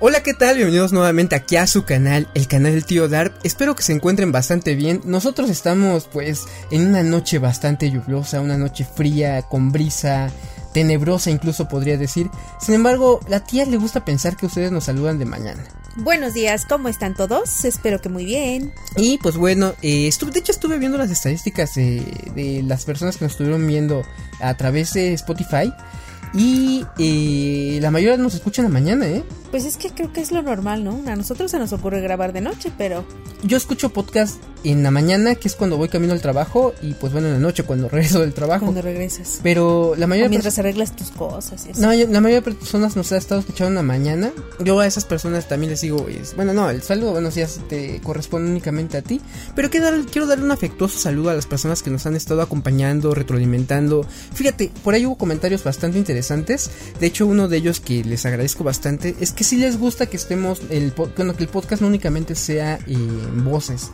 Hola, ¿qué tal? Bienvenidos nuevamente aquí a su canal, el canal del tío Dark. Espero que se encuentren bastante bien. Nosotros estamos pues en una noche bastante lluviosa, una noche fría, con brisa, tenebrosa incluso podría decir. Sin embargo, la tía le gusta pensar que ustedes nos saludan de mañana. Buenos días, ¿cómo están todos? Espero que muy bien. Y pues bueno, eh, estuve, de hecho estuve viendo las estadísticas de, de las personas que nos estuvieron viendo a través de Spotify. Y eh, la mayoría nos escuchan a la mañana, ¿eh? Pues es que creo que es lo normal, ¿no? A nosotros se nos ocurre grabar de noche, pero... Yo escucho podcast en la mañana, que es cuando voy camino al trabajo, y pues bueno, en la noche, cuando regreso del trabajo. Cuando regresas. Pero la mayoría... O mientras arreglas tus cosas y eso. No, la mayoría de personas nos ha estado escuchando en la mañana. Yo a esas personas también les digo, es, bueno, no, el saludo, buenos días, te corresponde únicamente a ti. Pero quiero, dar, quiero darle un afectuoso saludo a las personas que nos han estado acompañando, retroalimentando. Fíjate, por ahí hubo comentarios bastante interesantes. De hecho, uno de ellos que les agradezco bastante es que si les gusta que estemos, el, bueno, que el podcast no únicamente sea en voces.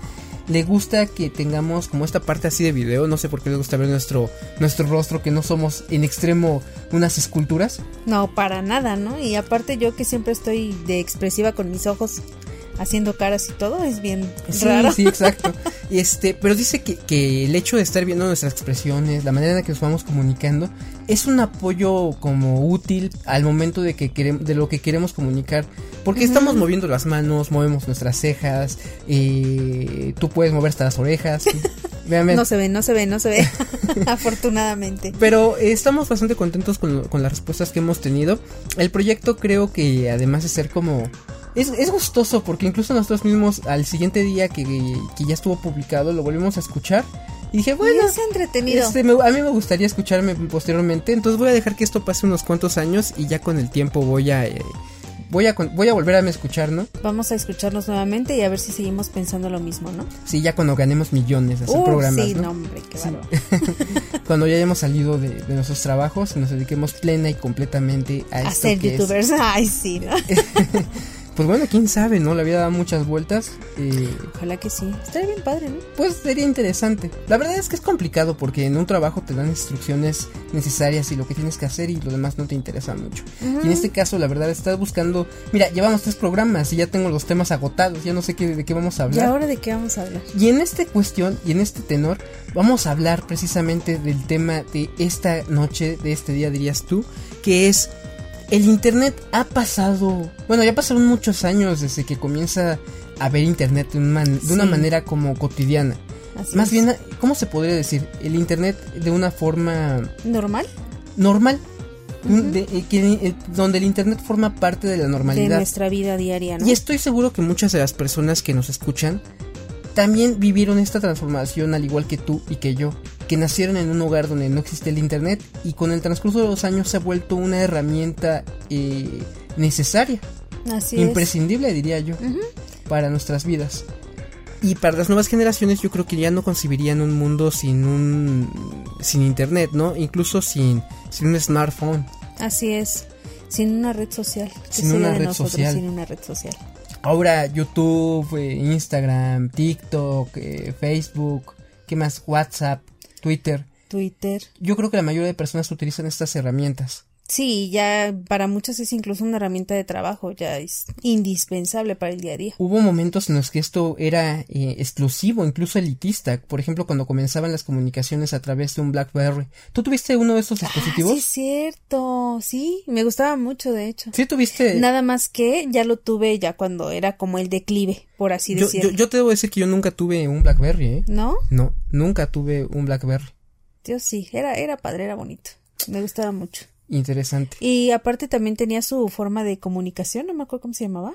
Le gusta que tengamos como esta parte así de video, no sé por qué les gusta ver nuestro, nuestro rostro, que no somos en extremo unas esculturas. No, para nada, ¿no? Y aparte yo que siempre estoy de expresiva con mis ojos, haciendo caras y todo, es bien sí, raro. Sí, exacto. Este, pero dice que, que, el hecho de estar viendo nuestras expresiones, la manera en la que nos vamos comunicando, es un apoyo como útil al momento de que queremos, de lo que queremos comunicar. Porque uh -huh. estamos moviendo las manos, movemos nuestras cejas, eh, tú puedes mover hasta las orejas. No se ve, no se ve, no se ve. Afortunadamente. Pero eh, estamos bastante contentos con, con las respuestas que hemos tenido. El proyecto creo que además de ser como es, es, gustoso porque incluso nosotros mismos al siguiente día que, que, ya estuvo publicado lo volvimos a escuchar y dije, bueno, es entretenido. Este, me, a mí me gustaría escucharme posteriormente, entonces voy a dejar que esto pase unos cuantos años y ya con el tiempo voy a... Eh, voy a, voy a volver a escuchar, ¿no? Vamos a escucharnos nuevamente y a ver si seguimos pensando lo mismo, ¿no? Sí, ya cuando ganemos millones de hacer uh, programas, sí, ¿no? no hombre, qué sí. cuando ya hayamos salido de, de, nuestros trabajos y nos dediquemos plena y completamente a, a esto ser que youtubers. Es... Ay, sí, ¿no? Pues bueno, quién sabe, ¿no? Le había dado muchas vueltas. Eh, Ojalá que sí. Estaría bien padre, ¿no? Pues sería interesante. La verdad es que es complicado porque en un trabajo te dan instrucciones necesarias y lo que tienes que hacer y lo demás no te interesa mucho. Uh -huh. Y en este caso, la verdad, estás buscando. Mira, llevamos tres programas y ya tengo los temas agotados. Ya no sé qué, de qué vamos a hablar. ¿Y ahora de qué vamos a hablar? Y en esta cuestión y en este tenor, vamos a hablar precisamente del tema de esta noche, de este día, dirías tú, que es el internet ha pasado, bueno, ya pasaron muchos años desde que comienza a ver internet de, un man, de una manera como cotidiana. Así Más es. bien, ¿cómo se podría decir? El internet de una forma ¿Normal? normal, de- eh, que, eh, donde el internet forma parte de la De normalidad. nuestra vida diaria, ¿no? Y estoy seguro que muchas de las personas que nos escuchan también vivieron esta transformación al igual que tú y que yo, que nacieron en un hogar donde no existía el Internet y con el transcurso de los años se ha vuelto una herramienta eh, necesaria, Así imprescindible diría yo, para nuestras vidas. Y para las nuevas generaciones yo creo que ya no concibirían un mundo sin un sin internet, ¿no? Incluso sin sin un smartphone. Así es. Sin una red social. ¿Qué Sin sería una de red nosotros social. Sin una red social. Ahora YouTube, eh, Instagram, TikTok, eh, Facebook, ¿qué más? WhatsApp, Twitter. Twitter. Yo creo que la mayoría de personas utilizan estas herramientas. Sí, ya para muchos es incluso una herramienta de trabajo, ya es indispensable para el día a día. Hubo momentos en los que esto era eh, exclusivo, incluso elitista. Por ejemplo, cuando comenzaban las comunicaciones a través de un BlackBerry. ¿Tú tuviste uno de estos Ah, dispositivos? sí, es cierto. Sí, me gustaba mucho, de hecho. ¿Sí tuviste? Nada más que ya lo tuve ya cuando era como el declive, por así yo, decirlo. yo, yo te debo decir que yo nunca tuve un BlackBerry, ¿eh? ¿No? No, nunca tuve un BlackBerry. Yo sí, era, era padre, era bonito. Me gustaba mucho. Interesante. Y aparte también tenía su forma de comunicación, no me acuerdo cómo se llamaba.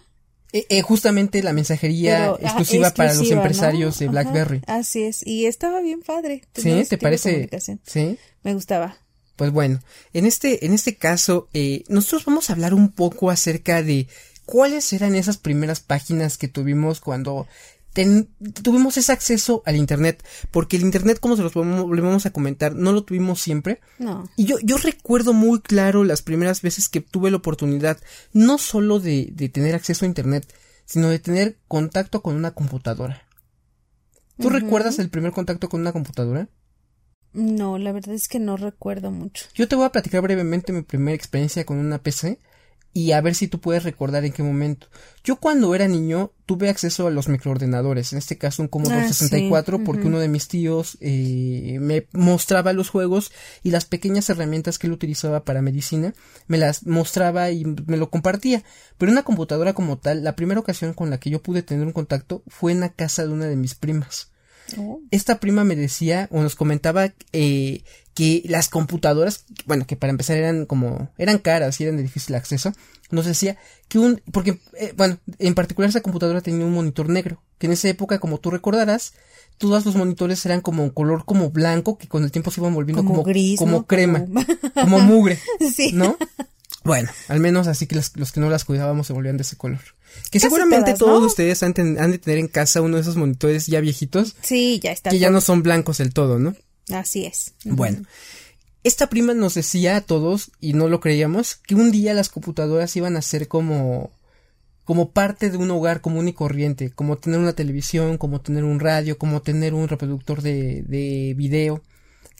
Eh, eh, justamente la mensajería Pero, ah, exclusiva, para los empresarios de Ajá, BlackBerry. así es, y estaba bien padre. ¿Sí? ¿Te parece? Sí. Me gustaba. Pues bueno, en este, en este caso, eh, nosotros vamos a hablar un poco acerca de cuáles eran esas primeras páginas que tuvimos cuando ten- tuvimos ese acceso al internet, porque el internet, como se los volvemos a comentar, no lo tuvimos siempre. No. Y yo, yo recuerdo muy claro las primeras veces que tuve la oportunidad, no solo de, de tener acceso a internet, sino de tener contacto con una computadora. ¿Tú recuerdas el primer contacto con una computadora? No, la verdad es que no recuerdo mucho. Yo te voy a platicar brevemente mi primera experiencia con una PC. Y a ver si tú puedes recordar en qué momento. Yo cuando era niño tuve acceso a los microordenadores, en este caso un Commodore Ah, 64 sí, porque uno de mis tíos eh, me mostraba los juegos y las pequeñas herramientas que él utilizaba para medicina, me las mostraba y me lo compartía. Pero una computadora como tal, la primera ocasión con la que yo pude tener un contacto fue en la casa de una de mis primas Oh. esta prima me decía o nos comentaba eh, que las computadoras, bueno, que para empezar eran como, eran caras y eran de difícil acceso, nos decía que un, porque, eh, bueno, en particular esa computadora tenía un monitor negro, que en esa época, como tú recordarás, todos los monitores eran como un color como blanco, que con el tiempo se iban volviendo Como como, gris, como ¿no? crema, Como- como mugre, Sí. ¿no? Bueno, al menos así que los, los que no las cuidábamos se volvían de ese color. Que seguramente todas, todos ¿no? ustedes han, ten- han de tener en casa uno de esos monitores ya viejitos Sí, ya está. que ya no son blancos del todo, ¿no? Así es. Bueno, esta prima nos decía a todos, y no lo creíamos, que un día las computadoras iban a ser como como parte de un hogar común y corriente, como tener una televisión, como tener un radio, como tener un reproductor de, de video,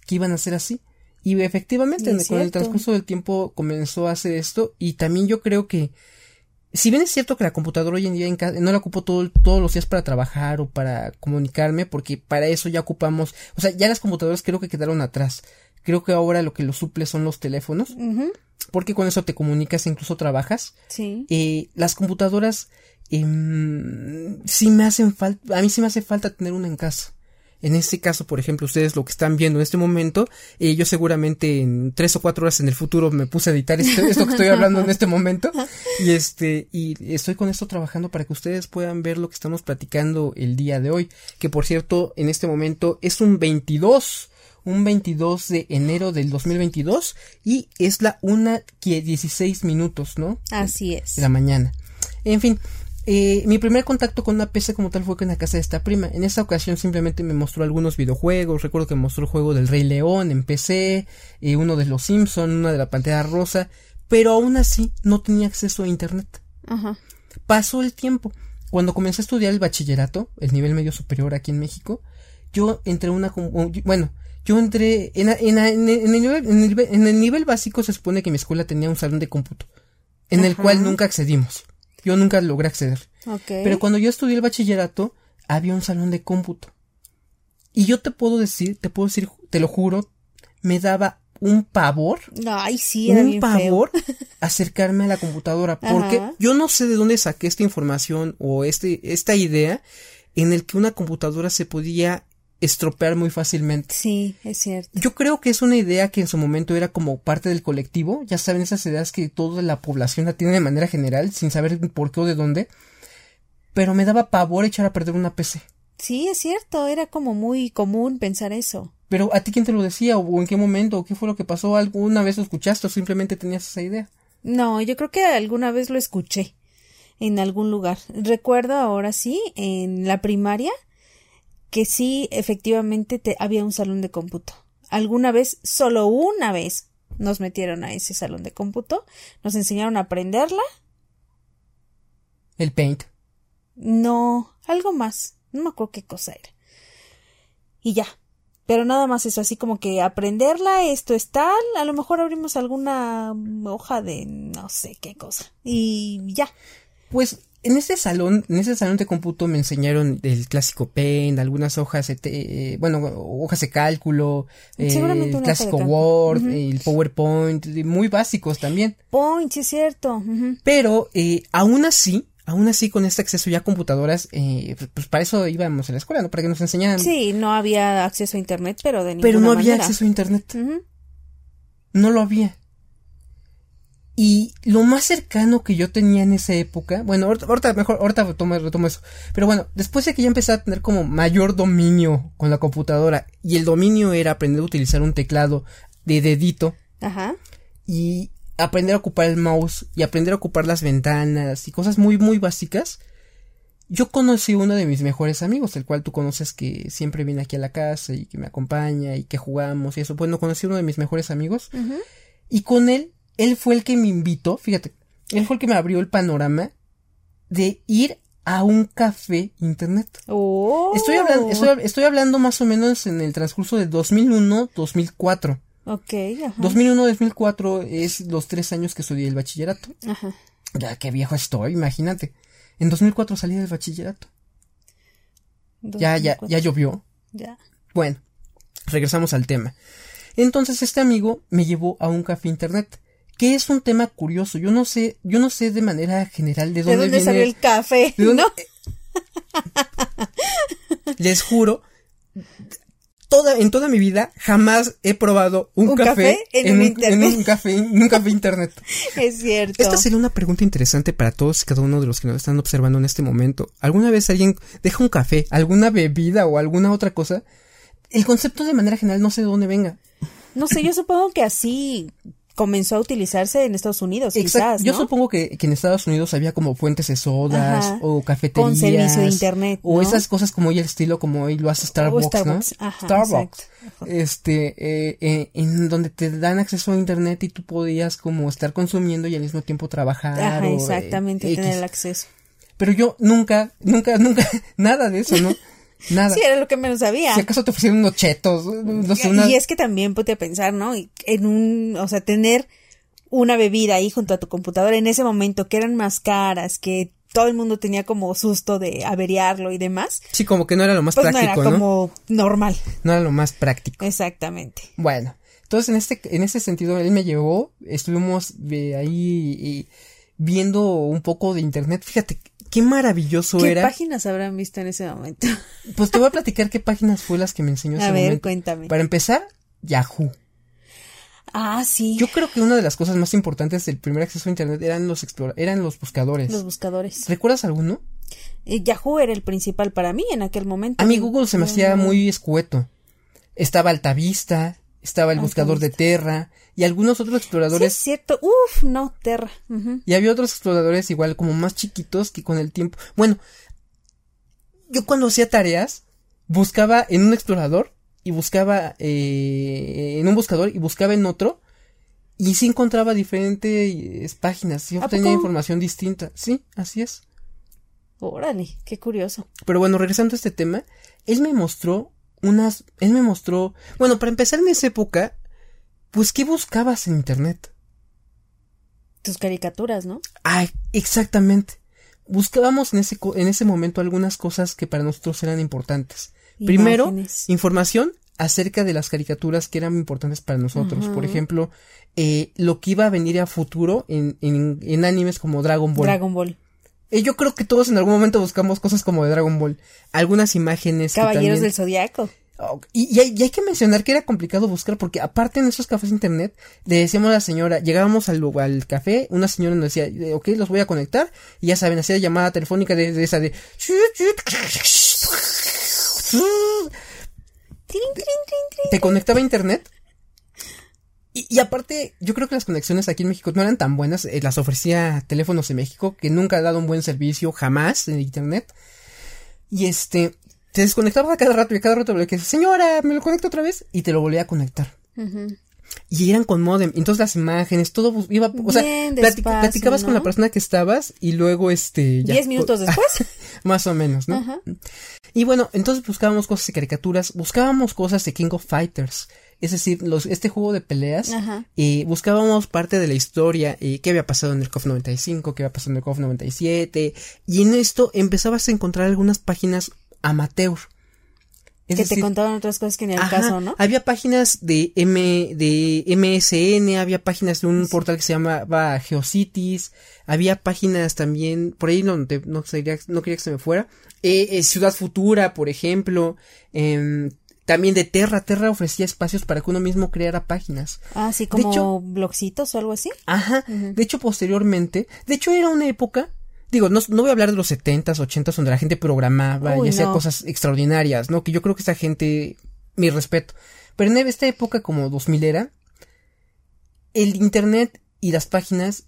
que iban a ser así. Y efectivamente, Y con el transcurso del tiempo comenzó a hacer esto, y también yo creo que, si bien es cierto que la computadora hoy en día en ca- no la ocupo todo, todos los días para trabajar o para comunicarme, porque para eso ya ocupamos, o sea, ya las computadoras creo que quedaron atrás. Creo que ahora lo que lo suple son los teléfonos, porque con eso te comunicas e incluso trabajas. Sí. Eh, las computadoras em, sí me hacen falta, a mí sí me hace falta tener una en casa. En este caso, por ejemplo, ustedes lo que están viendo en este momento, eh, yo seguramente en tres o cuatro horas en el futuro me puse a editar esto, esto que estoy hablando en este momento y este y estoy con esto trabajando para que ustedes puedan ver lo que estamos platicando el día de hoy, que por cierto en este momento es un 22 un 22 de enero del 2022 y es la una que 16 minutos, ¿no? Así es. de la mañana. En fin, eh, mi primer contacto con una PC como tal fue en la casa de esta prima. En esa ocasión simplemente me mostró algunos videojuegos. Recuerdo que me mostró el juego del Rey León en PC, eh, uno de los Simpson, una de la Pantera Rosa, pero aún así no tenía acceso a internet. Ajá. Pasó el tiempo. Cuando comencé a estudiar el bachillerato, el nivel medio superior aquí en México, yo entré una, bueno, yo entré en, en- en- en el nivel, en, el, nivel- en el nivel básico se supone que mi escuela tenía un salón de cómputo, en el Ajá. cual nunca accedimos. Yo nunca logré acceder. Pero cuando yo estudié el bachillerato, había un salón de cómputo. Y yo te puedo decir, te puedo decir, te lo juro, me daba un pavor Ay, sí, era un bien feo. pavor acercarme a la computadora porque Ajá. yo no sé de dónde saqué esta información o este esta idea en el que una computadora se podía estropear muy fácilmente. Sí, es cierto. Yo creo que es una idea que en su momento era como parte del colectivo, ya saben esas ideas que toda la población la tiene de manera general sin saber por qué o de dónde, pero me daba pavor echar a perder una PC. Sí, es cierto. Era como muy común pensar eso. Pero a ti quién te lo decía o en qué momento o qué fue lo que pasó, alguna vez lo escuchaste o simplemente tenías esa idea. No, yo creo que alguna vez lo escuché en algún lugar. Recuerdo ahora sí, en la primaria, que sí, efectivamente te, había un salón de cómputo. Alguna vez, solo una vez, nos metieron a ese salón de cómputo, nos enseñaron a aprenderla. El paint. No, algo más. No me acuerdo qué cosa era. Y ya. Pero nada más eso, así como que aprenderla, esto es tal, a lo mejor abrimos alguna hoja de no sé qué cosa. Y ya. Pues en ese salón, en ese salón de cómputo me enseñaron el clásico Paint, algunas hojas de, te- eh, bueno, hojas de cálculo, eh, el clásico. Word, el PowerPoint, muy básicos también. Point, sí es cierto. Pero eh, aún así, aún así con este acceso ya a computadoras, eh, pues, para eso íbamos a la escuela, ¿no? Para que nos enseñaran. Sí, no había acceso a internet, pero de ninguna pero no había manera. acceso a internet. No lo había. Y lo más cercano que yo tenía en esa época, bueno, ahorita, mejor, ahorita retomo, retomo eso. Pero bueno, después de que ya empecé a tener como mayor dominio con la computadora, y el dominio era aprender a utilizar un teclado de dedito, Ajá. y aprender a ocupar el mouse, y aprender a ocupar las ventanas, y cosas muy, muy básicas, yo conocí uno de mis mejores amigos, el cual tú conoces que siempre viene aquí a la casa y que me acompaña y que jugamos y eso. Bueno, conocí uno de mis mejores amigos y con él, él fue el que me invitó, fíjate, él fue el que me abrió el panorama de ir a un café internet. Oh. Estoy hablando, estoy, estoy hablando más o menos en el transcurso de 2001-2004. Ok, ajá. 2001-2004 es los tres años que estudié el bachillerato. Ajá. Ya, qué viejo estoy, imagínate. En 2004 salí del bachillerato. Ya, ya, 2004. ya llovió. Ya. Bueno, regresamos al tema. Entonces este amigo me llevó a un café internet, que es un tema curioso. Yo no sé, yo no sé de manera general de ¿De dónde, dónde viene. salió el café? ¿De dónde- ¿No? Les juro, toda, en toda mi vida jamás he probado un, ¿Un café, café en un internet? en un café, en un café internet. Es cierto. Esta sería una pregunta interesante para todos y cada uno de los que nos están observando en este momento. ¿Alguna vez alguien deja un café, alguna bebida o alguna otra cosa? El concepto de manera general no sé de dónde venga. No sé, yo supongo que así comenzó a utilizarse en Estados Unidos, Exacto. quizás, Yo supongo que, que en Estados Unidos había como fuentes de sodas Ajá. o cafeterías. Con servicio de internet, O esas cosas como hoy el estilo como hoy lo hace Starbucks, Starbucks, ¿no? ajá, Starbucks. exacto. Este, eh, eh, en donde te dan acceso a internet y tú podías como estar consumiendo y al mismo tiempo trabajar. Ajá, o, eh, exactamente, tener el acceso. Pero yo nunca, nunca, nunca, nada de eso, ¿no? Nada. Sí, era lo que menos sabía. Si acaso te ofrecieron unos chetos, no sé, una... Y es que también ponte a pensar, ¿no? En un, o sea, tener una bebida ahí junto a tu computadora en ese momento que eran más caras, que todo el mundo tenía como susto de averiarlo y demás, Sí, como que no era lo más pues no práctico, era ¿no? como normal. No era lo más práctico. Exactamente. Bueno, entonces en este, en ese sentido él me llevó, estuvimos eh, ahí viendo un poco de internet. Fíjate, qué maravilloso ¿Qué era. páginas habrán visto en ese momento? Pues te voy a platicar qué páginas fue las que me enseñó A ese ver, momento. cuéntame. Para empezar, Yahoo. Ah, sí. Yo creo que una de las cosas más importantes del primer acceso a internet eran los eran los buscadores. Los buscadores. ¿Recuerdas alguno? Eh, Yahoo era el principal para mí en aquel momento. A mí Google se me hacía muy escueto. Estaba Altavista, estaba el buscador de Terra y algunos otros Sí, es exploradores. cierto. Uf, no, Terra. Y había otros exploradores igual como más chiquitos que con el tiempo. Bueno, yo cuando hacía tareas buscaba en un explorador y buscaba eh, en un buscador y buscaba en otro y sí encontraba diferentes páginas, sí ¿A obtenía información distinta. Sí, así es. Órale, qué curioso. Pero bueno, regresando a este tema, él me mostró unas, él me mostró, bueno, para empezar en esa época, pues ¿qué buscabas en internet? Tus caricaturas, ¿no? Ah, exactamente. Buscábamos en ese, en ese momento algunas cosas que para nosotros eran importantes. Primero, información acerca de las caricaturas que eran importantes para nosotros. Por ejemplo, eh, lo que iba a venir a futuro en, en, en animes como Dragon Ball. Dragon Ball. Eh, yo creo que todos en algún momento buscamos cosas como de Dragon Ball. Algunas imágenes. que Caballeros también- del Zodiaco. Y, y hay, y hay que mencionar que era complicado buscar porque aparte en esos cafés de internet le decíamos a la señora, llegábamos al, al café, una señora nos decía, eh, ok, los voy a conectar y ya saben, hacía llamada telefónica de, de esa de... Te conectaba a internet. Y, y aparte yo creo que las conexiones aquí en México no eran tan buenas, eh, las ofrecía Teléfonos de México que nunca ha dado un buen servicio jamás en internet. Y este... Te desconectaba a cada rato y a cada rato le decías, señora, me lo conecto otra vez y te lo volvía a conectar. Y eran con modem, entonces las imágenes, todo iba, o sea, Bien plati- despacio, platicabas con la persona que estabas y luego este ya, Diez minutos después. más o menos, ¿no? Ajá. Y bueno, entonces buscábamos cosas de caricaturas, buscábamos cosas de King of Fighters, es decir, los, este juego de peleas, y buscábamos parte de la historia, eh, qué había pasado en el KOF 95, qué había pasado en el KOF 97, y en esto empezabas a encontrar algunas páginas amateur. Es que te contaban otras cosas que ni al caso, ¿no? Había páginas de M, de MSN, había páginas de un portal que se llamaba Geocities, había páginas también, por ahí no, te- no, sería- no quería que se me fuera, eh, eh, Ciudad Futura, por ejemplo, em, también de Terra, Terra ofrecía espacios para que uno mismo creara páginas. Ah, sí, de como hecho- blogcitos o algo así. Ajá, de hecho posteriormente, de hecho era una época, digo, no, no voy a hablar de los setentas, ochentas donde la gente programaba Uy, y hacía no. cosas extraordinarias, ¿no? Que yo creo que esa gente, mi respeto. Pero en esta época como 2000 era, el internet y las páginas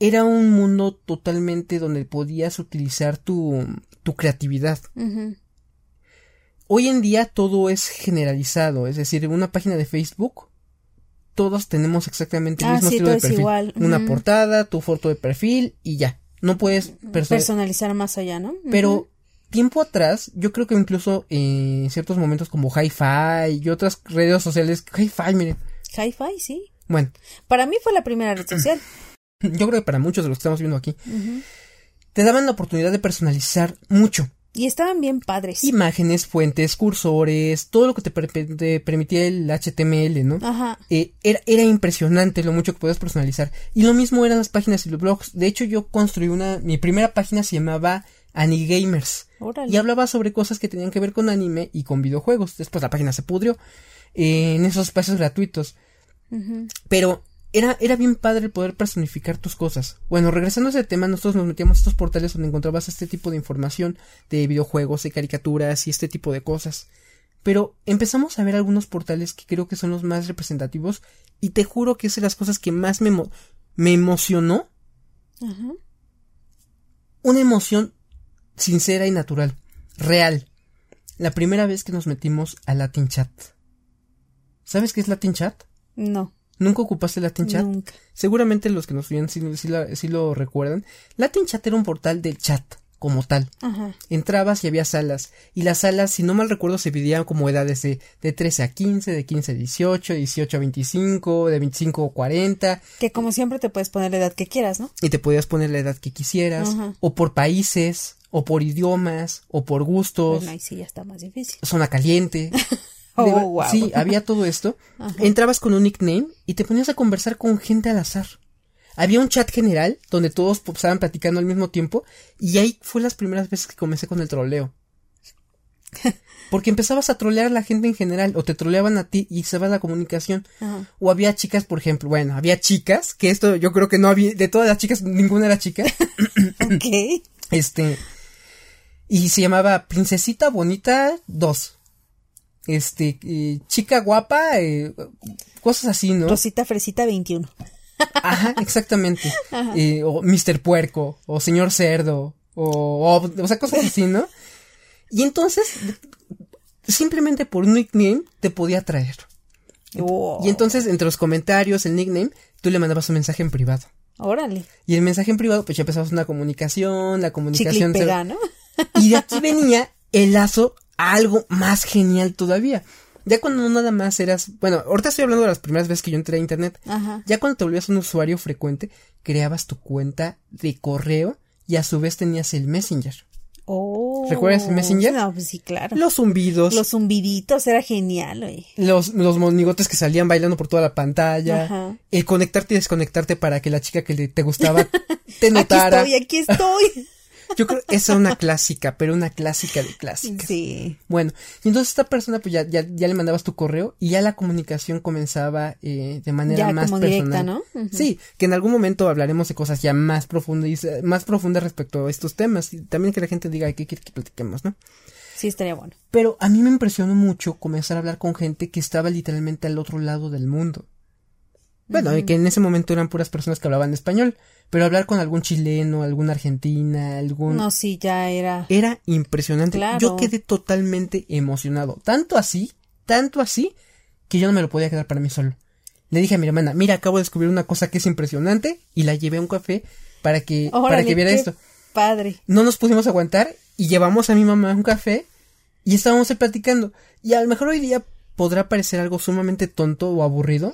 era un mundo totalmente donde podías utilizar tu, tu creatividad. Hoy en día todo es generalizado, es decir, una página de Facebook todos tenemos exactamente el Ah, mismo sí, estilo de perfil. igual, Una portada, tu foto de perfil y ya. No puedes perso- Personalizar más allá, ¿no? pero tiempo atrás, yo creo que incluso eh, en ciertos momentos como Hi-Fi y otras redes sociales, Hi-Fi, miren, Hi-Fi, sí. Bueno, Para mí fue la primera red social. yo creo que para muchos de los que estamos viendo aquí, te daban la oportunidad de personalizar mucho. Y estaban bien padres. Imágenes, fuentes, cursores, todo lo que te, per- te permitía el HTML, ¿no? Ajá. Eh, era, era impresionante lo mucho que podías personalizar. Y lo mismo eran las páginas y los blogs. De hecho, yo construí una, mi primera página se llamaba Anigamers. Órale. Y hablaba sobre cosas que tenían que ver con anime y con videojuegos. Después la página se pudrió eh, en esos espacios gratuitos. Ujú. Pero era, era bien padre el poder personificar tus cosas. Bueno, regresando a ese tema, nosotros nos metíamos a estos portales donde encontrabas este tipo de información de videojuegos, de caricaturas y este tipo de cosas. Pero empezamos a ver algunos portales que creo que son los más representativos y te juro que es de las cosas que más me, emo- me emocionó. Ajá. Una emoción sincera y natural, real. La primera vez que nos metimos a Latin Chat. ¿Sabes qué es Latin Chat? No. ¿Nunca ocupaste Latin Chat? Nunca. Seguramente los que nos oyen sí, sí sí lo recuerdan. Latin Chat era un portal del chat, como tal. Ajá. Entrabas y había salas. Y las salas, si no mal recuerdo, se dividían como edades de, de 13 a 15, de 15 a 18, 18 a 25, de 25 a 40. Que como siempre te puedes poner la edad que quieras, ¿no? Y te podías poner la edad que quisieras. Ajá. O por países, o por idiomas, o por gustos. Bueno, ahí sí ya está más difícil. zona caliente. Oh, De ver- wow. Sí, había todo esto. Entrabas con un nickname y te ponías a conversar con gente al azar. Había un chat general donde todos estaban platicando al mismo tiempo y ahí fue las primeras veces que comencé con el troleo. Porque empezabas a trolear a la gente en general o te troleaban a ti y se va la comunicación. Ajá. O había chicas, por ejemplo, bueno, había chicas, que esto yo creo que no había, de todas las chicas ninguna era chica. Ok. Este. Y se llamaba Princesita Bonita 2. Este, eh, chica guapa, eh, cosas así, ¿no? Rosita Fresita 21. Ajá, exactamente. Eh, o Mr. Puerco, o Señor Cerdo, o, o, o sea, cosas así, ¿no? Y entonces, simplemente por un nickname te podía atraer. Wow. Y entonces, entre los comentarios, el nickname, tú le mandabas un mensaje en privado. Órale. Y el mensaje en privado, pues ya empezabas una comunicación, la Chicle y comunicación se- pega, ¿no? Y de aquí venía el lazo algo más genial todavía. Ya cuando no nada más eras, bueno, ahorita estoy hablando de las primeras veces que yo entré a internet. Ajá. Ya cuando te volvías un usuario frecuente, creabas tu cuenta de correo y a su vez tenías el Messenger. Oh. ¿Recuerdas el Messenger? No, pues sí, claro. Los zumbidos, Los los, zumbiditos era genial, oye. los, monigotes que salían bailando por toda la pantalla, Ajá. el conectarte y desconectarte para que la chica que le- te gustaba te Aquí notara. estoy, aquí estoy. Yo creo que esa es una clásica, pero una clásica de clásicas. sí. Bueno, y entonces esta persona pues ya, ya, ya le mandabas tu correo y ya la comunicación comenzaba eh, de manera Ya más como personal. directa, ¿no? Sí, que en algún momento hablaremos de cosas ya más profundas, más profundas respecto a estos temas y también que la gente diga qué quiere que platiquemos, ¿no? Sí, estaría bueno. Pero a mí me impresionó mucho comenzar a hablar con gente que estaba literalmente al otro lado del mundo. Bueno, que en ese momento eran puras personas que hablaban español, pero hablar con algún chileno, alguna argentina, algún... No, sí, ya era. Era impresionante. Claro. Yo quedé totalmente emocionado. Tanto así, tanto así, que yo no me lo podía quedar para mí solo. Le dije a mi hermana, mira, acabo de descubrir una cosa que es impresionante y la llevé a un café para que, para que viera esto. Padre. No nos pudimos aguantar y llevamos a mi mamá a un café y estábamos ahí platicando. Y a lo mejor hoy día podrá parecer algo sumamente tonto o aburrido,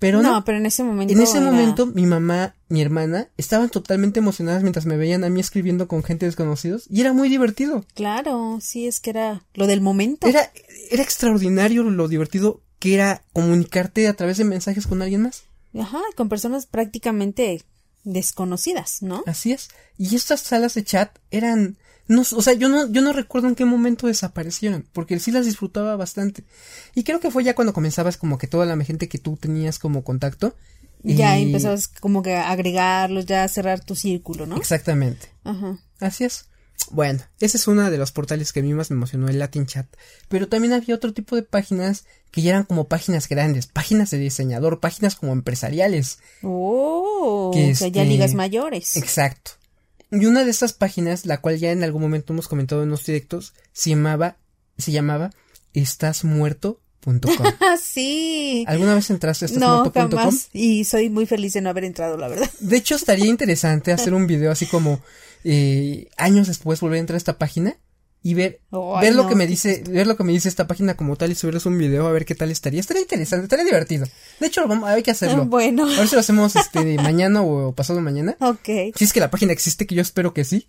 pero no, no. pero en ese momento. En ese era- momento, mi mamá, mi hermana, estaban totalmente emocionadas mientras me veían a mí escribiendo con gente desconocidos y era muy divertido. Claro, sí, es que era lo del momento. Era, era extraordinario lo divertido que era comunicarte a través de mensajes con alguien más. Ajá, con personas prácticamente desconocidas, ¿no? Así es. Y estas salas de chat eran, no, o sea, yo no, yo no recuerdo en qué momento desaparecieron, porque sí las disfrutaba bastante. Y creo que fue ya cuando comenzabas como que toda la gente que tú tenías como contacto. Ya empezabas como que a agregarlos, ya a cerrar tu círculo, ¿no? Exactamente. Ajá. Así es. Bueno, ese es uno de los portales que a mí más me emocionó, el Latin Chat. Pero también había otro tipo de páginas que ya eran como páginas grandes, páginas de diseñador, páginas como empresariales. Oh, Que o sea, ya este- ligas mayores. Exacto. Y una de estas páginas, la cual ya en algún momento hemos comentado en los directos, se llamaba, se llamaba estasmuerto.com. Ah, sí. ¿Alguna vez entraste a No, estasmuerto.com? jamás. Y soy muy feliz de no haber entrado, la verdad. De hecho, estaría interesante hacer un video así como eh, años después volver a entrar a esta página y ver, ver lo que me dice, ver lo que me dice esta página como tal y subirles un video a ver qué tal estaría. Estaría interesante, estaría divertido. De hecho, vamos, hay que hacerlo. Bueno, A ver si lo hacemos este mañana o pasado mañana. ok. Si es que la página existe, que yo espero que sí.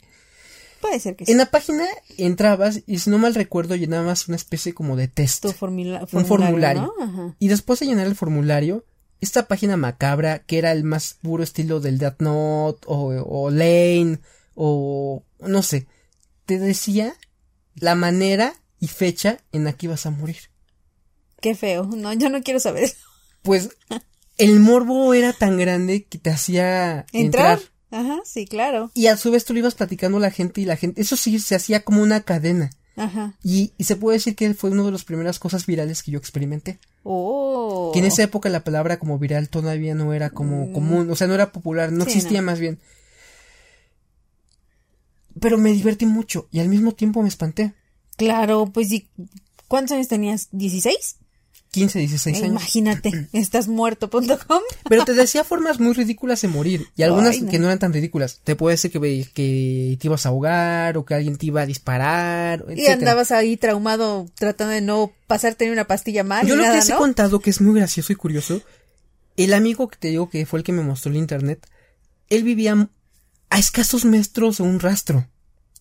Puede ser que sí. En la página entrabas y si no mal recuerdo llenabas una especie como de test. Tu formula- un formulario. ¿no? Ajá. Y después de llenar el formulario, esta página macabra, que era el más puro estilo del Death Note o, o Lane o no sé, te decía la manera y fecha en la que ibas a morir. Qué feo. No, yo no quiero saber eso. Pues el morbo era tan grande que te hacía ¿Entrar? entrar. Ajá, sí, claro. Y a su vez tú le ibas platicando a la gente y la gente, eso sí se hacía como una cadena. Ajá. Y, y se puede decir que fue una de las primeras cosas virales que yo experimenté. Oh. Que en esa época la palabra como viral todavía no era como Mm. común, o sea, no era popular, no Sí, existía no. más bien. Pero me divertí mucho y al mismo tiempo me espanté. Claro, pues sí. ¿Cuántos años tenías? ¿16? 15, 16 años. Imagínate, estás muerto.com. Pero te decía formas muy ridículas de morir y algunas Ay, no. que no eran tan ridículas. Te puede decir que, que te ibas a ahogar o que alguien te iba a disparar, Y andabas ahí traumado tratando de no pasarte ni una pastilla mal. Yo lo nada, que les he contado que es muy gracioso y curioso, el amigo que te digo que fue el que me mostró el internet, él vivía a escasos metros un rastro.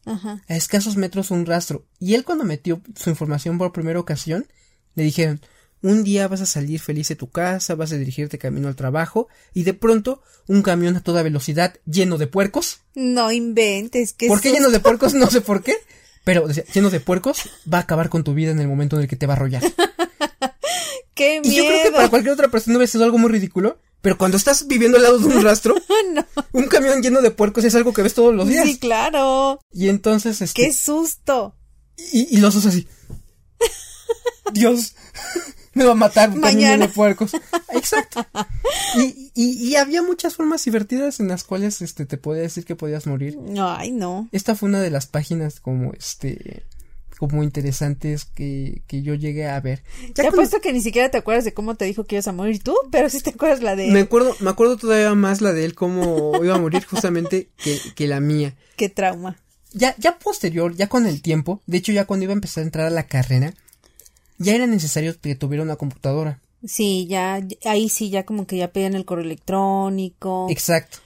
Ajá. a escasos metros un rastro. Y él cuando metió su información por primera ocasión, le dijeron, un día vas a salir feliz de tu casa, vas a dirigirte camino al trabajo, y de pronto un camión a toda velocidad lleno de puercos. No inventes. que ¿Por qué lleno de puercos? No sé por qué. Pero decía, lleno de puercos va a acabar con tu vida en el momento en el que te va a arrollar. ¡Qué Y yo creo que miedo! para cualquier otra persona hubiera sido algo muy ridículo. Pero cuando estás viviendo al lado de un rastro, No. un camión lleno de puercos es algo que ves todos los días. Sí, claro. Y entonces, este, ¡Qué susto! Y, y los así. Dios, me va a matar un camión de puercos. Exacto. Y, y, y había muchas formas divertidas en las cuales este te podía decir que podías morir. Ay, no. Esta fue una de las páginas como este como interesantes que, que yo llegué a ver. Ya Te apuesto que ni siquiera te acuerdas de cómo te dijo que ibas a morir tú, pero sí te acuerdas la de me acuerdo, me acuerdo todavía más la de él cómo iba a morir justamente que, que la mía. qué trauma. Ya, ya posterior, ya con el tiempo, de hecho ya cuando iba a empezar a entrar a la carrera, ya era necesario que tuviera una computadora. Sí, ya, ahí sí, ya como que ya pedían el correo electrónico. Exacto.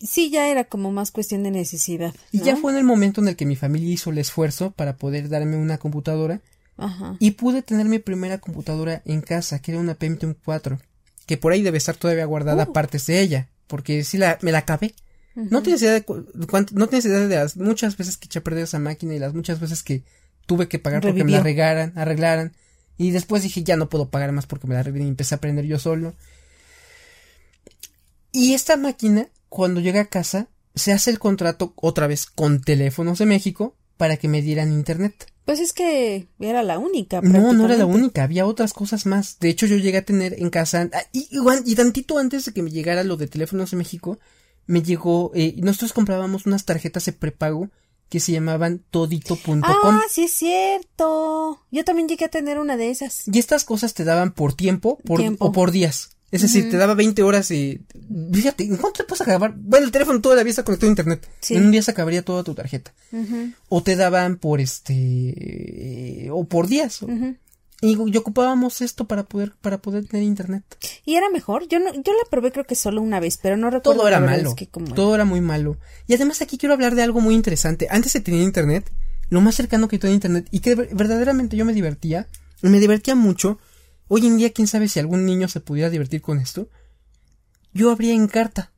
Sí, ya era como más cuestión de necesidad. Y ya fue en el momento en el que mi familia hizo el esfuerzo para poder darme una computadora Ajá. y pude tener mi primera computadora en casa, que era una Pentium 4, que por ahí debe estar todavía guardada Uh. partes de ella, porque sí la, me la acabé. No tienes idea de no tienes idea de las muchas veces que eché a perder esa máquina y las muchas veces que tuve que pagar porque me la regaran, arreglaran. Y después dije, ya no puedo pagar más porque me la arreglen y empecé a aprender yo solo. Y esta máquina, cuando llega a casa, se hace el contrato otra vez con Teléfonos de México para que me dieran internet. Pues es que era la única. No, no era la única, había otras cosas más. De hecho, yo llegué a tener en casa, ah, y, y tantito antes de que me llegara lo de Teléfonos de México, me llegó, eh, nosotros comprábamos unas tarjetas de prepago que se llamaban todito.com. Ah, sí es cierto. Yo también llegué a tener una de esas. Y estas cosas te daban por tiempo, por, Tiempo. o por días. Es decir, te daba 20 horas y... Fíjate, ¿en cuánto te puedes acabar? Bueno, el teléfono todavía está conectado a internet. Sí. En un día se acabaría toda tu tarjeta. Ujú, O te daban por este... o por días. ujú. Y, y ocupábamos esto para poder, para poder tener internet. Y era mejor. Yo no, yo la probé creo que solo una vez, pero no recuerdo. Todo era malo. es que era. Todo era muy malo. Y además aquí quiero hablar de algo muy interesante. Antes de tener internet, lo más cercano que tenía internet y que ver- verdaderamente yo me divertía, me divertía mucho. Hoy en día, quién sabe si algún niño se pudiera divertir con esto. Yo abría en carta.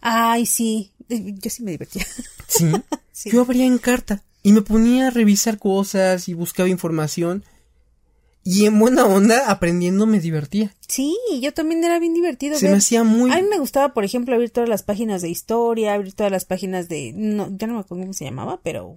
Ay, sí. Eh, Yo sí me divertía. Sí. Sí. Yo abría en carta y me ponía a revisar cosas y buscaba información. Y en buena onda, aprendiendo me divertía. Sí, yo también era bien divertido. Se ver- me hacía muy... A mí me gustaba, por ejemplo, abrir todas las páginas de historia, abrir todas las páginas de... No, ya no me acuerdo cómo se llamaba, pero...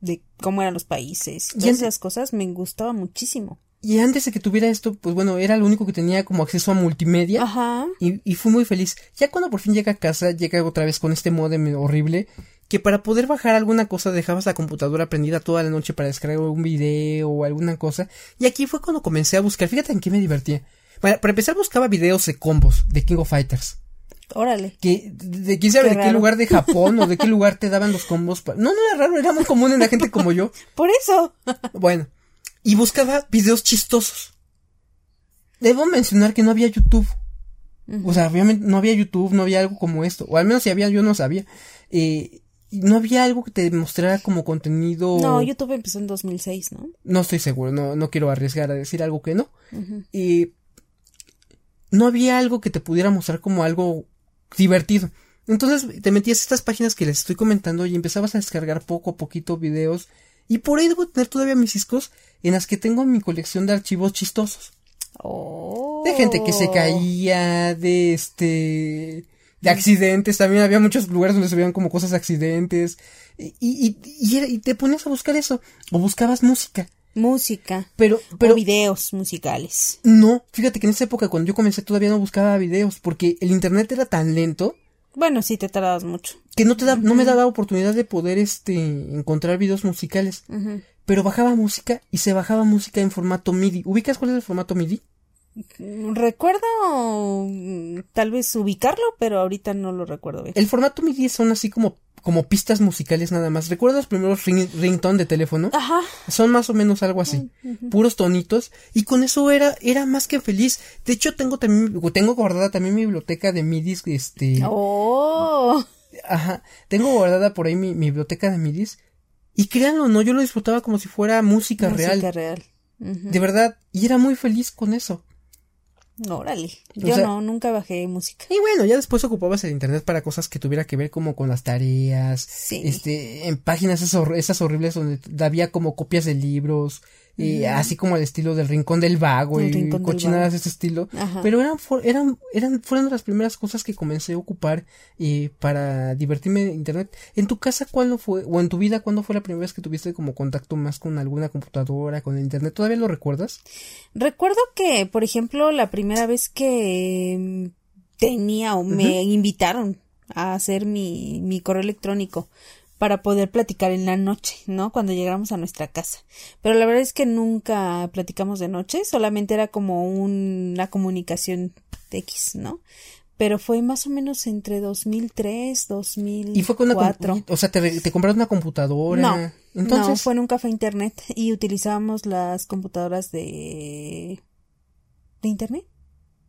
De cómo eran los países. Y Todas esas cosas me gustaba muchísimo. Y antes de que tuviera esto, pues bueno, era lo único que tenía como acceso a multimedia. Ajá. Y, y fui muy feliz. Ya cuando por fin llega a casa, llega otra vez con este modem horrible. Que para poder bajar alguna cosa dejabas la computadora prendida toda la noche para descargar un video o alguna cosa. Y aquí fue cuando comencé a buscar. Fíjate en qué me divertía. Para, para empezar buscaba videos de combos de King of Fighters. Órale. Que, de quién sabe Qué de qué lugar de Japón o de qué lugar te daban los combos. No, no era raro, era muy común en la gente como yo. Por eso. Bueno, y buscaba videos chistosos. Debo mencionar que no había YouTube. O sea, obviamente no había YouTube, no había algo como esto. O al menos si había, yo no sabía. Eh, y no había algo que te mostrara como contenido. No, YouTube empezó en 2006, ¿no? No estoy seguro, no, no quiero arriesgar a decir algo que no. Y no había algo que te pudiera mostrar como algo divertido. Entonces te metías a estas páginas que les estoy comentando y empezabas a descargar poco a poquito videos. Y por ahí debo tener todavía mis discos en las que tengo mi colección de archivos chistosos. Oh. De gente que se caía, de este... De accidentes, también había muchos lugares donde se veían como cosas de accidentes. Y, y, y, era- y te ponías a buscar eso. O buscabas música. Música. Pero, o pero videos musicales. no, fíjate que en esa época cuando yo comencé todavía no buscaba videos porque el internet era tan lento Bueno, sí, te tardabas mucho. que no te da, no me daba oportunidad de poder este encontrar videos musicales. Pero bajaba música y se bajaba música en formato MIDI. ¿Ubicas cuál es el formato MIDI? Recuerdo tal vez ubicarlo, pero ahorita no lo recuerdo bien. El formato MIDI son así como como pistas musicales nada más. ¿Recuerdas los primeros ring, ringtone de teléfono? Ajá. Son más o menos algo así, puros tonitos y con eso era era más que feliz. De hecho tengo también tengo guardada también mi biblioteca de MIDIs este Oh. Ajá, tengo guardada por ahí mi, mi biblioteca de midis y créanlo, no, yo lo disfrutaba como si fuera música, real, Música real. De verdad, y era muy feliz con eso. Órale. O Yo sea- no, nunca bajé música. Y bueno, ya después ocupabas el internet para cosas que tuviera que ver como con las tareas, Sí. este, en páginas esas, hor- esas horribles donde había como copias de libros, eh, así como el estilo del Rincón del Vago El y cochinadas de ese estilo. Ajá. Pero eran, for- eran, eran, fueron las primeras cosas que comencé a ocupar eh, para divertirme en internet. En tu casa, ¿cuándo fue, o en tu vida, cuándo fue la primera vez que tuviste como contacto más con alguna computadora, con el internet? ¿Todavía lo recuerdas? Recuerdo que, por ejemplo, la primera vez que mm, tenía o me invitaron a hacer mi, mi correo electrónico para poder platicar en la noche, ¿no? Cuando llegáramos a nuestra casa. Pero la verdad es que nunca platicamos de noche, solamente era como una comunicación de X, ¿no? Pero fue más o menos entre 2003, 2004. Y fue con una, o sea, te, te compraron una computadora. No, Entonces, no, fue en un café internet y utilizábamos las computadoras de... ¿De internet?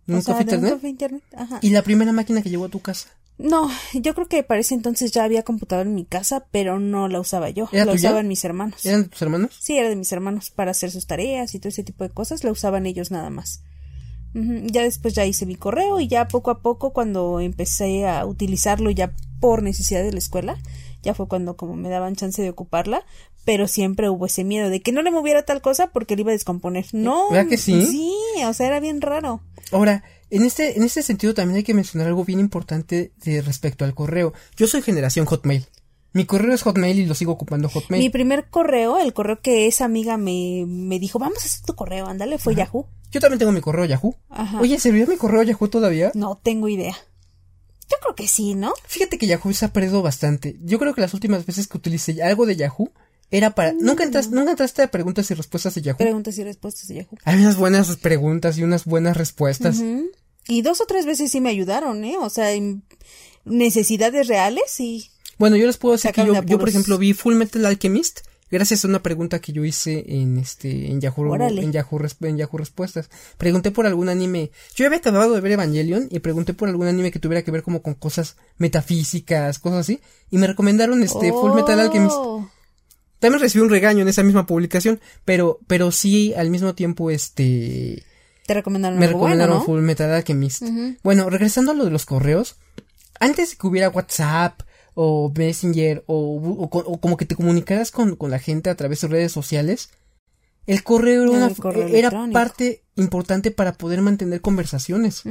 ¿En O un sea, café de un internet? internet, ajá. Y la primera máquina que llegó a tu casa. No, yo creo que para ese entonces ya había computadora en mi casa, pero no la usaba yo, ¿Era la tuya? usaban mis hermanos. ¿Eran tus hermanos? Sí, era de mis hermanos para hacer sus tareas y todo ese tipo de cosas, la usaban ellos nada más. Ya después ya hice mi correo y ya poco a poco cuando empecé a utilizarlo ya por necesidad de la escuela, ya fue cuando como me daban chance de ocuparla, pero siempre hubo ese miedo de que no le moviera tal cosa porque le iba a descomponer. No, ¿Verdad que sí? Sí, o sea, era bien raro. Ahora, en este, en este sentido también hay que mencionar algo bien importante de respecto al correo. Yo soy generación Hotmail. Mi correo es Hotmail y lo sigo ocupando Hotmail. Mi primer correo, el correo que esa amiga me, me dijo, vamos a hacer tu correo, ándale, fue Yahoo. Yo también tengo mi correo Yahoo. Ajá. Oye, ¿servirá mi correo Yahoo todavía? No tengo idea. Yo creo que sí, ¿no? Fíjate que Yahoo se ha perdido bastante. Yo creo que las últimas veces que utilicé algo de Yahoo era para... ¿Nunca, entraste, ¿Nunca entraste a preguntas y respuestas de Yahoo? Preguntas y respuestas de Yahoo. Hay unas buenas preguntas y unas buenas respuestas. Y dos o tres veces sí me ayudaron, ¿eh? O sea, en necesidades reales y... Bueno, yo les puedo decir que yo, yo, por ejemplo, vi Full Metal Alchemist gracias a una pregunta que yo hice en este en Yahoo Órale. en Yahoo Resp- en Yahoo Respuestas. Pregunté por algún anime. Yo había acabado de ver Evangelion y pregunté por algún anime que tuviera que ver como con cosas metafísicas, cosas así, y me recomendaron este Full Metal Alchemist. También recibí un regaño en esa misma publicación, pero pero sí al mismo tiempo este Te recomendaron me algo bueno, recomendaron ¿no? Full Metal Alchemist. Bueno, regresando a lo de los correos, antes de que hubiera WhatsApp o Messenger o, o co- o como que te comunicaras con, con la gente a través de redes sociales, el correo era, una- el correo era electrónico. parte importante para poder mantener conversaciones.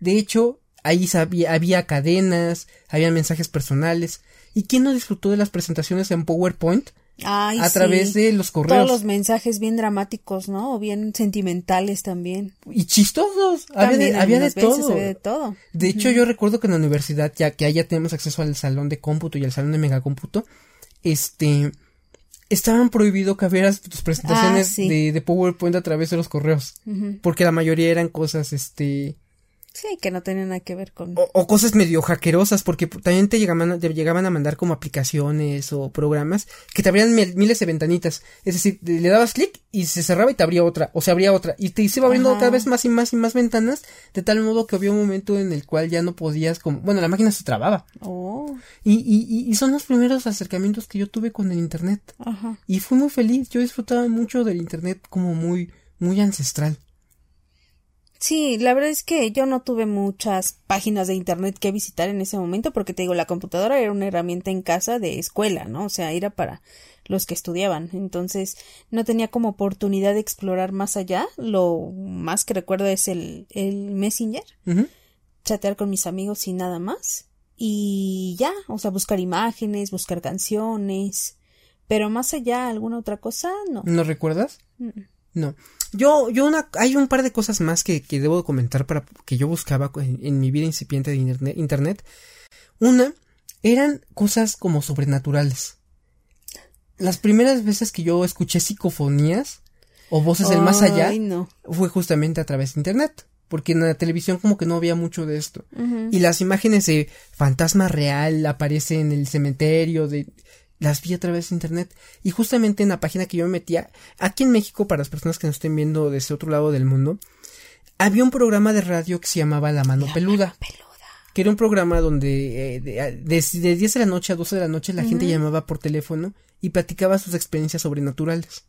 De hecho, ahí sabía- había cadenas, había mensajes personales. ¿Y quién no disfrutó de las presentaciones en PowerPoint Ay, a sí. través de los correos? Todos los mensajes bien dramáticos, ¿no? O bien sentimentales también. Y chistosos, había de, había de todo. había de todo. De hecho, yo recuerdo que en la universidad, ya que allá tenemos acceso al salón de cómputo y al salón de megacómputo, este, estaban prohibido que vieras tus presentaciones Ah, sí. de, de PowerPoint a través de los correos. Porque la mayoría eran cosas, este, Sí, que no tenían nada que ver con... O, o cosas medio hackerosas, porque también te llegaban, te llegaban a mandar como aplicaciones o programas que te abrían mil- miles de ventanitas. Es decir, le dabas clic y se cerraba y te abría otra, o se abría otra. Y te se iba abriendo Ajá. cada vez más y más y más ventanas, de tal modo que había un momento en el cual ya no podías como, bueno, la máquina se trababa. Oh, Y, y, y- y son los primeros acercamientos que yo tuve con el internet. ajá. Y fui muy feliz, yo disfrutaba mucho del internet como muy, muy ancestral. Sí, la verdad es que yo no tuve muchas páginas de internet que visitar en ese momento porque te digo, la computadora era una herramienta en casa de escuela, ¿no? O sea, era para los que estudiaban. Entonces, no tenía como oportunidad de explorar más allá. Lo más que recuerdo es el, el Messenger, chatear con mis amigos y nada más. Y ya, o sea, buscar imágenes, buscar canciones. Pero más allá, alguna otra cosa, no. ¿No recuerdas? Mm. No. Yo, yo una, hay un par de cosas más que, que debo comentar para que yo buscaba en, en mi vida incipiente de internet, internet. Una, eran cosas como sobrenaturales. Las primeras veces que yo escuché psicofonías o voces del más allá no. fue justamente a través de internet. Porque en la televisión como que no había mucho de esto. Y las imágenes de fantasma real aparece en el cementerio, de las vi a través de internet. Y justamente en la página que yo me metía, aquí en México, para las personas que nos estén viendo desde otro lado del mundo, había un programa de radio que se llamaba La Mano Peluda. Peluda. Que era un programa donde eh, de, de, de 10 de la noche a 12 de la noche la gente llamaba por teléfono y platicaba sus experiencias sobrenaturales.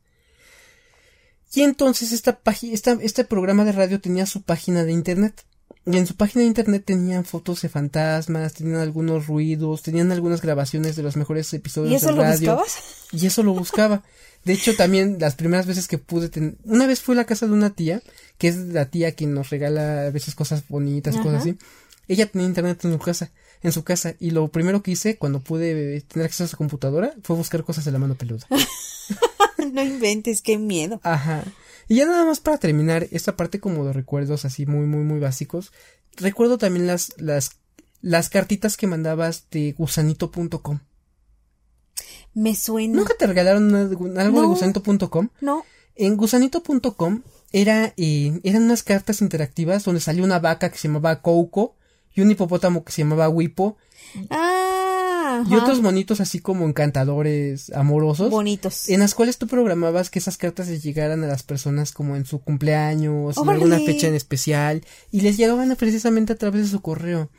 Y entonces esta página, esta, este programa de radio tenía su página de internet. Y en su página de internet tenían fotos de fantasmas, tenían algunos ruidos, tenían algunas grabaciones de los mejores episodios ¿Y eso de lo radio. buscabas? Y eso lo buscaba. De hecho, también las primeras veces que pude tener... Una vez fui a la casa de una tía, que es la tía quien nos regala a veces cosas bonitas, Ajá. cosas así. Ella tenía internet en su casa, en su casa, y lo primero que hice cuando pude tener acceso a su computadora fue buscar cosas de la mano peluda. no inventes, qué miedo. Ajá. Y ya nada más para terminar esta parte como de recuerdos así muy, muy, muy básicos. Recuerdo también las, las, las cartitas que mandabas de gusanito.com. Me suena. ¿Nunca te regalaron una- algo de gusanito.com? No. En gusanito.com era, eh, eran unas cartas interactivas donde salía una vaca que se llamaba Coco y un hipopótamo que se llamaba Wipo Ah. Y otros monitos así como encantadores amorosos. bonitos. En las cuales tú programabas que esas cartas les llegaran a las personas como en su cumpleaños, en ¡Órale! alguna fecha en especial, y les llegaban precisamente a través de su correo.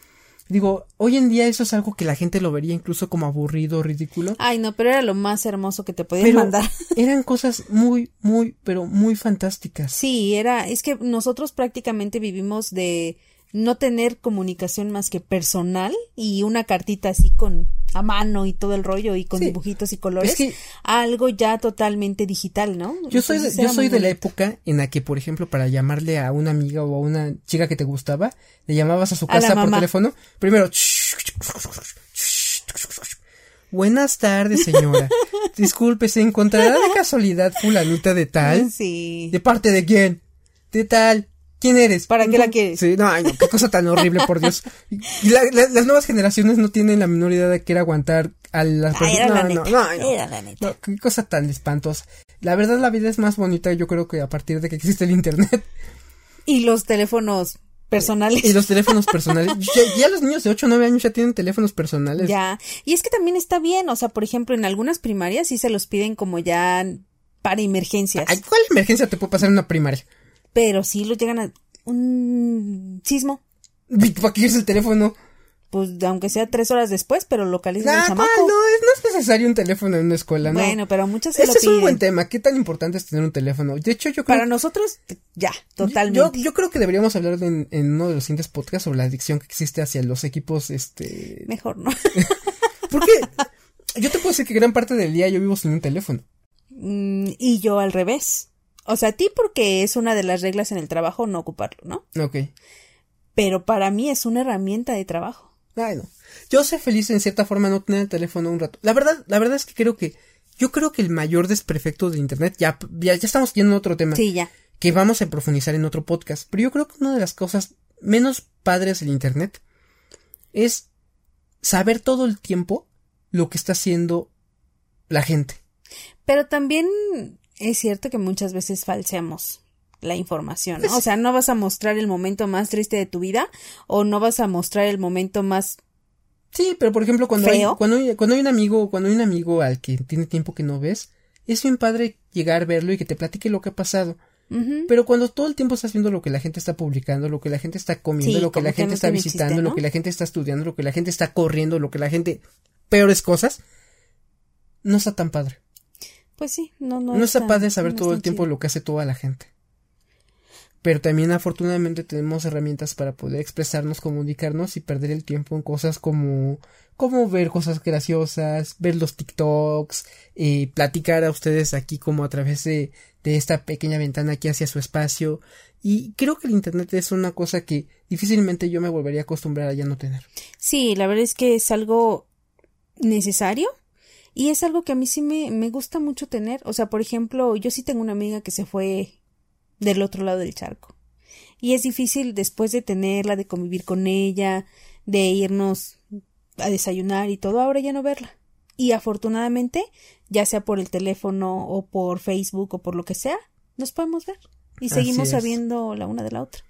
Digo, hoy en día eso es algo que la gente lo vería incluso como aburrido, ridículo. Ay, no, pero era lo más hermoso que te podían Pero mandar. eran cosas muy, muy, pero muy fantásticas. Sí, era, es que nosotros prácticamente vivimos de no tener comunicación más que personal y una cartita así con a mano y todo el rollo y con Sí. dibujitos y colores, Es que- algo ya totalmente digital, ¿no? Yo soy, de, Entonces yo soy de la época en la que, por ejemplo, para llamarle a una amiga o a una chica que te gustaba, le llamabas a su A casa por teléfono. Primero, buenas tardes, señora. Disculpe, ¿se encontrará de casualidad fulanita de tal? Sí. ¿De parte de quién? De tal. ¿Quién eres? ¿Para qué la quieres? Sí, no, ay, no, qué cosa tan horrible, por Dios. La- la- las nuevas generaciones no tienen la menor idea de que era aguantar a las era personas. la No, neta. no, no, ay, no. Era la neta. No, qué cosa tan espantosa. La verdad, la vida es más bonita, yo creo que a partir de que existe el internet Y los teléfonos personales. y los teléfonos personales. Ya, ya los niños de 8 o 9 años ya tienen teléfonos personales. Ya. Y es que también está bien, o sea, por ejemplo, en algunas primarias sí se los piden como ya para emergencias. Ay, ¿Cuál emergencia te puede pasar en una primaria? Pero sí los llegan a un sismo. ¿Para qué quieres el teléfono? Pues aunque sea tres horas después, pero localizan Ah, al chamaco. ¿cuál? No, es, no es necesario un teléfono en una escuela, ¿no? Bueno, pero muchas se Ese lo es un piden. buen tema. ¿Qué tan importante es tener un teléfono? De hecho, yo creo Para nosotros, ya, Yo, totalmente. yo creo que deberíamos hablar en, en uno de los siguientes podcasts sobre la adicción que existe hacia los equipos, este... Mejor, ¿no? Porque yo te puedo decir que gran parte del día yo vivo sin un teléfono. Mm, y yo al revés. O sea, a ti porque es una de las reglas en el trabajo no ocuparlo, ¿no? Ok. Pero para mí es una herramienta de trabajo. Ay, no. Yo sé feliz en cierta forma no tener el teléfono un rato. La verdad, la verdad es que creo que, yo creo que el mayor desperfecto de internet, ya, ya, ya estamos yendo a otro tema. Sí, ya. Que vamos a profundizar en otro podcast. Pero yo creo que una de las cosas menos padres del internet es saber todo el tiempo lo que está haciendo la gente. Pero también es cierto que muchas veces falseamos la información, ¿no? O sea, no vas a mostrar el momento más triste de tu vida o no vas a mostrar el momento más Sí, pero por ejemplo, cuando hay, cuando hay, cuando hay un amigo, cuando hay un amigo al que tiene tiempo que no ves, es bien padre llegar, verlo y que te platique lo que ha pasado. Pero cuando todo el tiempo estás viendo lo que la gente está publicando, lo que la gente está comiendo, Sí, lo que la gente está visitando, lo que la gente está estudiando, lo que la gente está corriendo, lo que la gente peores cosas, no está tan padre. Pues sí, no, no. No, está tan- padre saber no todo el tiempo chido. lo que hace toda la gente. Pero también afortunadamente tenemos herramientas para poder expresarnos, comunicarnos y perder el tiempo en cosas como como ver cosas graciosas, ver los TikToks, y platicar a ustedes aquí como a través de, de esta pequeña ventana aquí hacia su espacio. Y creo que el internet es una cosa que difícilmente yo me volvería a acostumbrar a ya no tener. Sí, la verdad es que es algo necesario y es algo que a mí sí me, me gusta mucho tener. O sea, por ejemplo, yo sí tengo una amiga que se fue del otro lado del charco. Y es difícil después de tenerla, de convivir con ella, de irnos a desayunar y todo, ahora ya no verla. Y afortunadamente, ya sea por el teléfono o por Facebook o por lo que sea, nos podemos ver. Y Así seguimos es. sabiendo la una de la otra.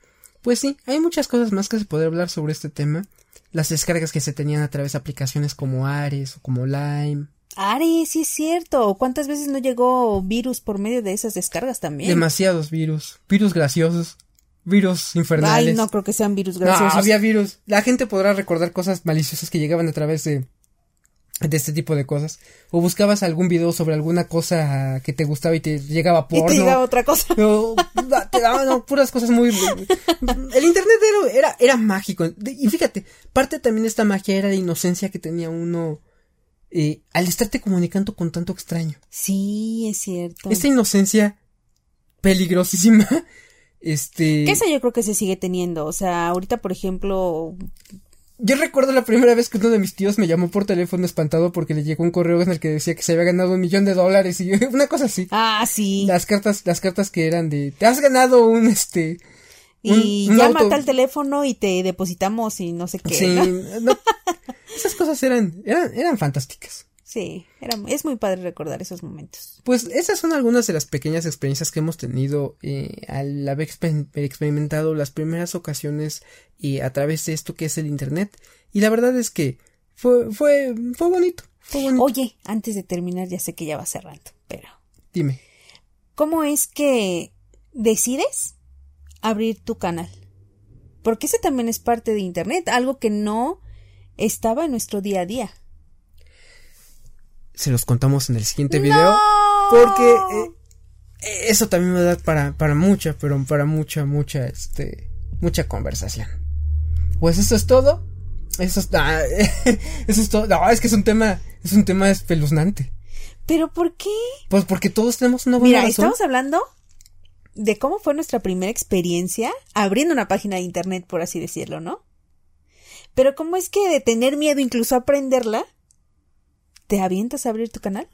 Pues sí, hay muchas cosas más que se puede hablar sobre este tema. Las descargas que se tenían a través de aplicaciones como Ares o como Lime. Ari, sí es cierto. ¿Cuántas veces no llegó virus por medio de esas descargas también? Demasiados virus. Virus graciosos. Virus infernales. Ay, no creo que sean virus No, graciosos. había virus. La gente podrá recordar cosas maliciosas que llegaban a través de, de este tipo de cosas. O buscabas algún video sobre alguna cosa que te gustaba y te llegaba y porno. te llegaba otra cosa. No, te daban no, puras cosas muy... El internet era, era, era mágico. Y fíjate, parte también de esta magia era la inocencia que tenía uno eh, al estarte comunicando con tanto extraño. Sí, es cierto. Esta inocencia peligrosísima, este... Que esa yo creo que se sigue teniendo. O sea, ahorita, por ejemplo, Yo recuerdo la primera vez que uno de mis tíos me llamó por teléfono espantado porque le llegó un correo en el que decía que se había ganado un millón de dólares y una cosa así. ah, sí. Las cartas, las cartas que eran de, te has ganado un, este, y un llama auto. al teléfono y te depositamos y no sé qué. Sí, ¿no? no, esas cosas eran, eran, eran fantásticas. Sí, era, es muy padre recordar esos momentos. Pues esas son algunas de las pequeñas experiencias que hemos tenido eh, al haber exper- experimentado las primeras ocasiones y a través de esto que es el internet. Y la verdad es que fue, fue, fue bonito, fue bonito. Oye, antes de terminar, ya sé que ya va cerrando, pero Dime. ¿cómo es que decides abrir tu canal? Porque ese también es parte de Internet, algo que no estaba en nuestro día a día. Se los contamos en el siguiente video. Porque eh, eso también va a dar para, para mucha, pero para mucha, mucha, este, mucha conversación. Pues eso es todo. Eso es, ah, eso es todo. No, es que es un tema, es un tema espeluznante. ¿Pero por qué? Pues porque todos tenemos una buena Mira, razón. estamos hablando de cómo fue nuestra primera experiencia abriendo una página de internet, por así decirlo, ¿no? Pero cómo es que de tener miedo incluso a aprenderla, te avientas a abrir tu canal.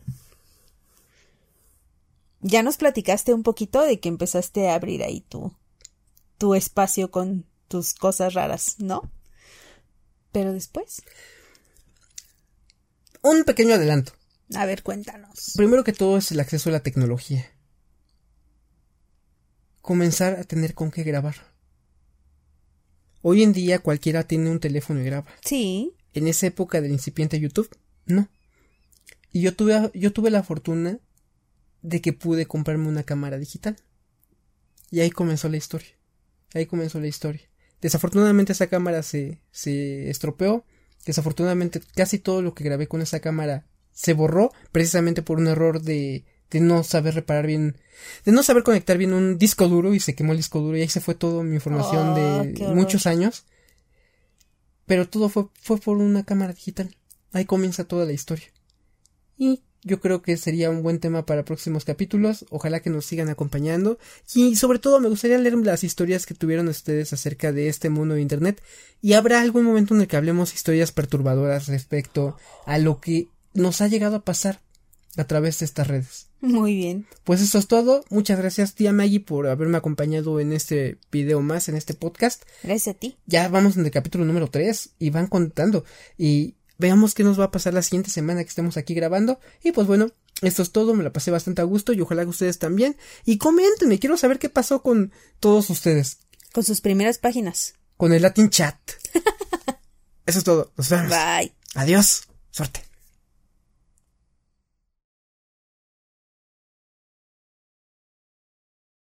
Ya nos platicaste un poquito de que empezaste a abrir ahí tu, tu espacio con tus cosas raras, ¿no? Pero después, Un pequeño adelanto. a ver, cuéntanos. Primero que todo es el acceso a la tecnología. Comenzar a tener con qué grabar. Hoy en día cualquiera tiene un teléfono y graba. Sí, en esa época del incipiente YouTube, no. Y yo tuve, yo tuve la fortuna de que pude comprarme una cámara digital. Y ahí comenzó la historia. Ahí comenzó la historia. Desafortunadamente esa cámara se, se estropeó. Desafortunadamente casi todo lo que grabé con esa cámara se borró precisamente por un error de, de no saber reparar bien, de no saber conectar bien un disco duro y se quemó el disco duro y ahí se fue toda mi información Oh, de horror. muchos años. Pero todo fue, fue por una cámara digital. Ahí comienza toda la historia. Y yo creo que sería un buen tema para próximos capítulos. Ojalá que nos sigan acompañando. Y sobre todo me gustaría leer las historias que tuvieron ustedes acerca de este mundo de Internet. Y habrá algún momento en el que hablemos historias perturbadoras respecto a lo que nos ha llegado a pasar a través de estas redes. muy bien. Pues eso es todo. Muchas gracias tía Maggie por haberme acompañado en este video más, en este podcast Gracias a ti. ya vamos en el capítulo número 3 y van contando y veamos qué nos va a pasar la siguiente semana que estemos aquí grabando y pues bueno, Esto es todo, me la pasé bastante a gusto y ojalá que ustedes también. Y coméntenme, quiero saber qué pasó con todos ustedes. Con sus primeras páginas. Con el Latin Chat. Eso es todo. Nos vemos. Bye. Adiós. Suerte.